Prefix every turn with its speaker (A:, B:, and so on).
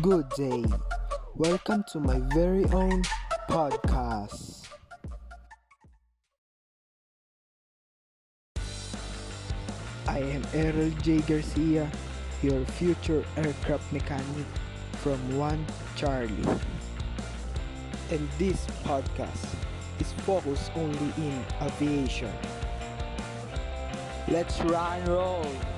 A: Good day. Welcome to my very own podcast. I am Errol J. Garcia, your future aircraft mechanic from 1 Charlie. And this podcast is focused only in aviation. Let's rock roll!